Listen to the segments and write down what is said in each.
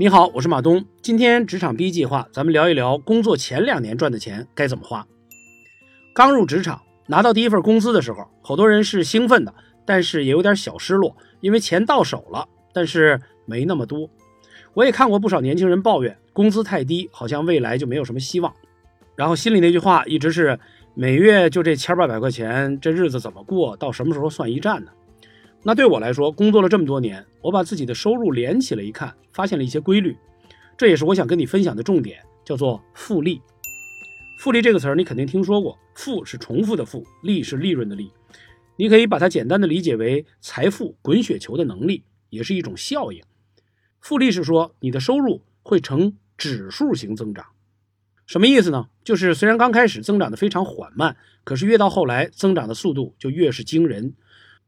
你好，我是马东。今天职场 B 计划，咱们聊一聊工作前两年赚的钱该怎么花。刚入职场，拿到第一份工资的时候，好多人是兴奋的，但是也有点小失落，因为钱到手了，但是没那么多。我也看过不少年轻人抱怨工资太低，好像未来就没有什么希望。然后心里那句话一直是：每月就这千八百块钱，这日子怎么过？到什么时候算一战呢？那对我来说，工作了这么多年，我把自己的收入连起来一看，发现了一些规律。这也是我想跟你分享的重点，叫做复利。复利这个词儿你肯定听说过，复是重复的复，利是利润的利。你可以把它简单的理解为财富滚雪球的能力，也是一种效应。复利是说你的收入会呈指数型增长，什么意思呢？就是虽然刚开始增长的非常缓慢，可是越到后来增长的速度就越是惊人。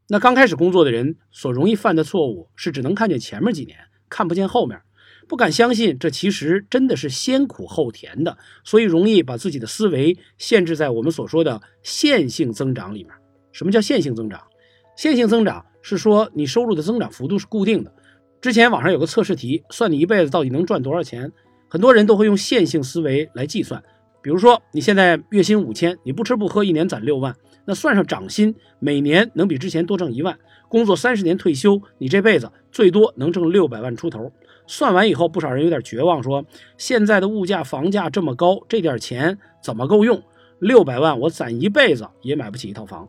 那刚开始工作的人所容易犯的错误是只能看见前面几年，看不见后面，不敢相信这其实真的是先苦后甜的，所以容易把自己的思维限制在我们所说的线性增长里面。什么叫线性增长？线性增长是说你收入的增长幅度是固定的。之前网上有个测试题，算你一辈子到底能赚多少钱，很多人都会用线性思维来计算。比如说你现在月薪五千，你不吃不喝一年攒六万。那算上涨薪，每年能比之前多挣一万。工作三十年退休，你这辈子最多能挣六百万出头。算完以后，不少人有点绝望，说现在的物价、房价这么高，这点钱怎么够用？六百万我攒一辈子也买不起一套房，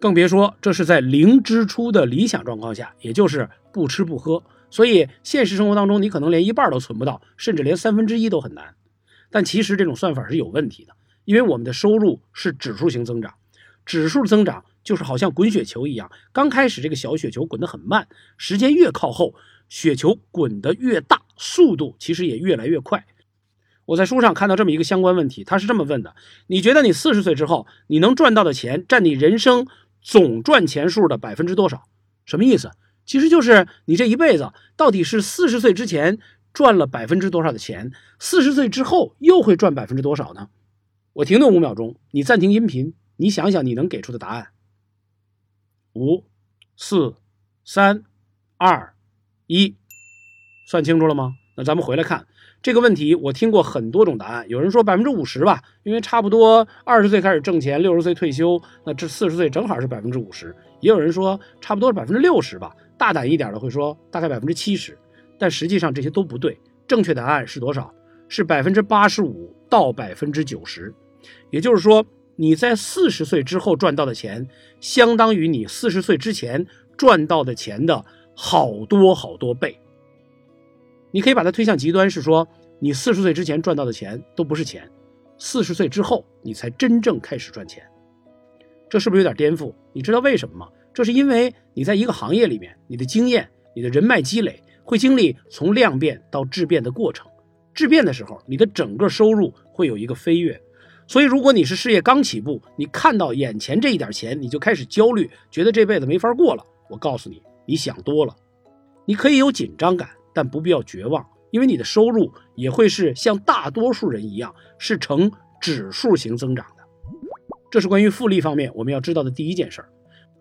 更别说这是在零支出的理想状况下，也就是不吃不喝。所以现实生活当中，你可能连一半都存不到，甚至连三分之一都很难。但其实这种算法是有问题的，因为我们的收入是指数型增长。指数增长就是好像滚雪球一样，刚开始这个小雪球滚得很慢，时间越靠后，雪球滚得越大，速度其实也越来越快。我在书上看到这么一个相关问题，他是这么问的：你觉得你四十岁之后，你能赚到的钱占你人生总赚钱数的百分之多少？什么意思？其实就是你这一辈子到底是四十岁之前赚了百分之多少的钱，四十岁之后又会赚百分之多少呢？我停顿五秒钟，你暂停音频。你想想，你能给出的答案？五、四、三、二、一，算清楚了吗？那咱们回来看这个问题。我听过很多种答案，有人说百分之五十吧，因为差不多二十岁开始挣钱，六十岁退休，那这四十岁正好是百分之五十。也有人说差不多是百分之六十吧，大胆一点的会说大概百分之七十。但实际上这些都不对，正确答案是多少？是百分之八十五到百分之九十。也就是说。你在四十岁之后赚到的钱，相当于你四十岁之前赚到的钱的好多好多倍。你可以把它推向极端，是说你四十岁之前赚到的钱都不是钱，四十岁之后你才真正开始赚钱。这是不是有点颠覆？你知道为什么吗？这是因为你在一个行业里面，你的经验、你的人脉积累会经历从量变到质变的过程。质变的时候，你的整个收入会有一个飞跃。所以，如果你是事业刚起步，你看到眼前这一点钱，你就开始焦虑，觉得这辈子没法过了。我告诉你，你想多了。你可以有紧张感，但不必要绝望，因为你的收入也会是像大多数人一样，是呈指数型增长的。这是关于复利方面我们要知道的第一件事儿。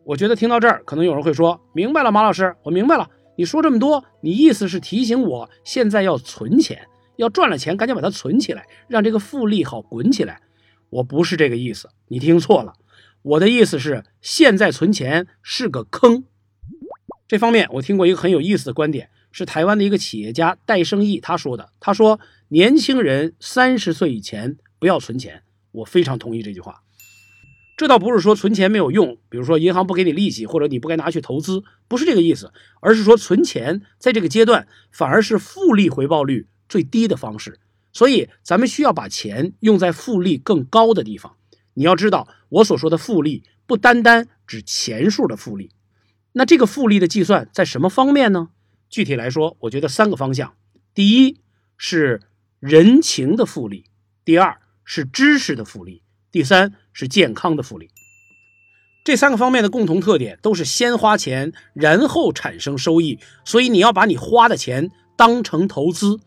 我觉得听到这儿，可能有人会说：“明白了，马老师，我明白了。你说这么多，你意思是提醒我现在要存钱，要赚了钱赶紧把它存起来，让这个复利好滚起来。”我不是这个意思，你听错了。我的意思是，现在存钱是个坑。这方面我听过一个很有意思的观点，是台湾的一个企业家戴胜义他说的。他说，年轻人三十岁以前不要存钱。我非常同意这句话。这倒不是说存钱没有用，比如说银行不给你利息，或者你不该拿去投资，不是这个意思，而是说存钱在这个阶段反而是复利回报率最低的方式。所以，咱们需要把钱用在复利更高的地方。你要知道，我所说的复利不单单指钱数的复利。那这个复利的计算在什么方面呢？具体来说，我觉得三个方向：第一是人情的复利，第二是知识的复利，第三是健康的复利。这三个方面的共同特点都是先花钱，然后产生收益。所以，你要把你花的钱当成投资。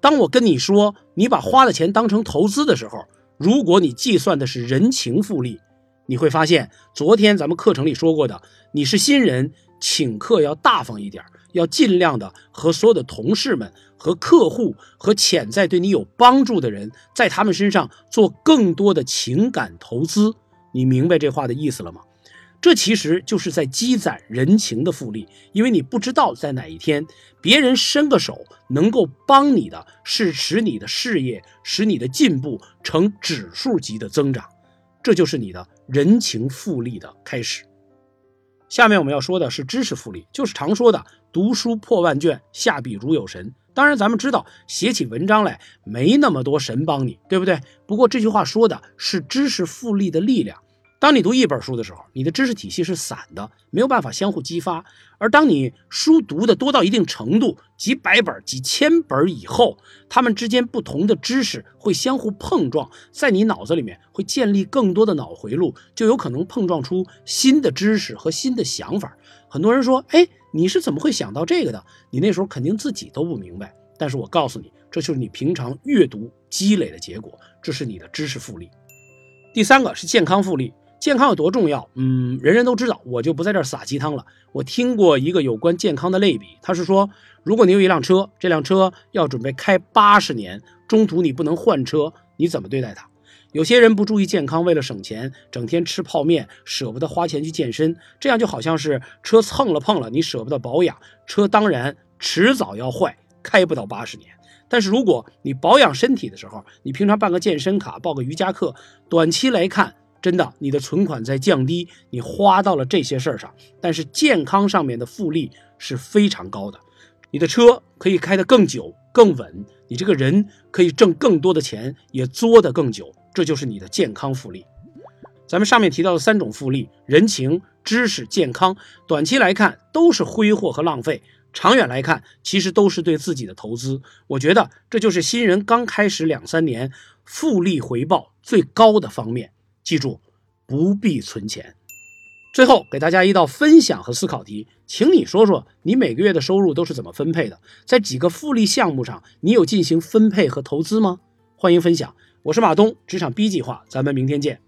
当我跟你说你把花的钱当成投资的时候，如果你计算的是人情复利，你会发现昨天咱们课程里说过的，你是新人，请客要大方一点，要尽量的和所有的同事们、和客户、和潜在对你有帮助的人，在他们身上做更多的情感投资。你明白这话的意思了吗？这其实就是在积攒人情的复利，因为你不知道在哪一天，别人伸个手能够帮你的，是使你的事业、使你的进步呈指数级的增长，这就是你的人情复利的开始。下面我们要说的是知识复利，就是常说的“读书破万卷，下笔如有神”。当然，咱们知道写起文章来没那么多神帮你，对不对？不过这句话说的是知识复利的力量。当你读一本书的时候，你的知识体系是散的，没有办法相互激发；而当你书读的多到一定程度，几百本、几千本以后，它们之间不同的知识会相互碰撞，在你脑子里面会建立更多的脑回路，就有可能碰撞出新的知识和新的想法。很多人说：“哎，你是怎么会想到这个的？”你那时候肯定自己都不明白。但是我告诉你，这就是你平常阅读积累的结果，这是你的知识复利。第三个是健康复利。健康有多重要？嗯，人人都知道，我就不在这儿撒鸡汤了。我听过一个有关健康的类比，他是说，如果你有一辆车，这辆车要准备开八十年，中途你不能换车，你怎么对待它？有些人不注意健康，为了省钱，整天吃泡面，舍不得花钱去健身，这样就好像是车蹭了碰了，你舍不得保养，车当然迟早要坏，开不到八十年。但是如果你保养身体的时候，你平常办个健身卡，报个瑜伽课，短期来看。真的，你的存款在降低，你花到了这些事儿上，但是健康上面的复利是非常高的。你的车可以开得更久、更稳，你这个人可以挣更多的钱，也作得更久，这就是你的健康复利。咱们上面提到的三种复利：人情、知识、健康，短期来看都是挥霍和浪费，长远来看其实都是对自己的投资。我觉得这就是新人刚开始两三年复利回报最高的方面。记住，不必存钱。最后给大家一道分享和思考题，请你说说你每个月的收入都是怎么分配的？在几个复利项目上，你有进行分配和投资吗？欢迎分享，我是马东，职场 B 计划，咱们明天见。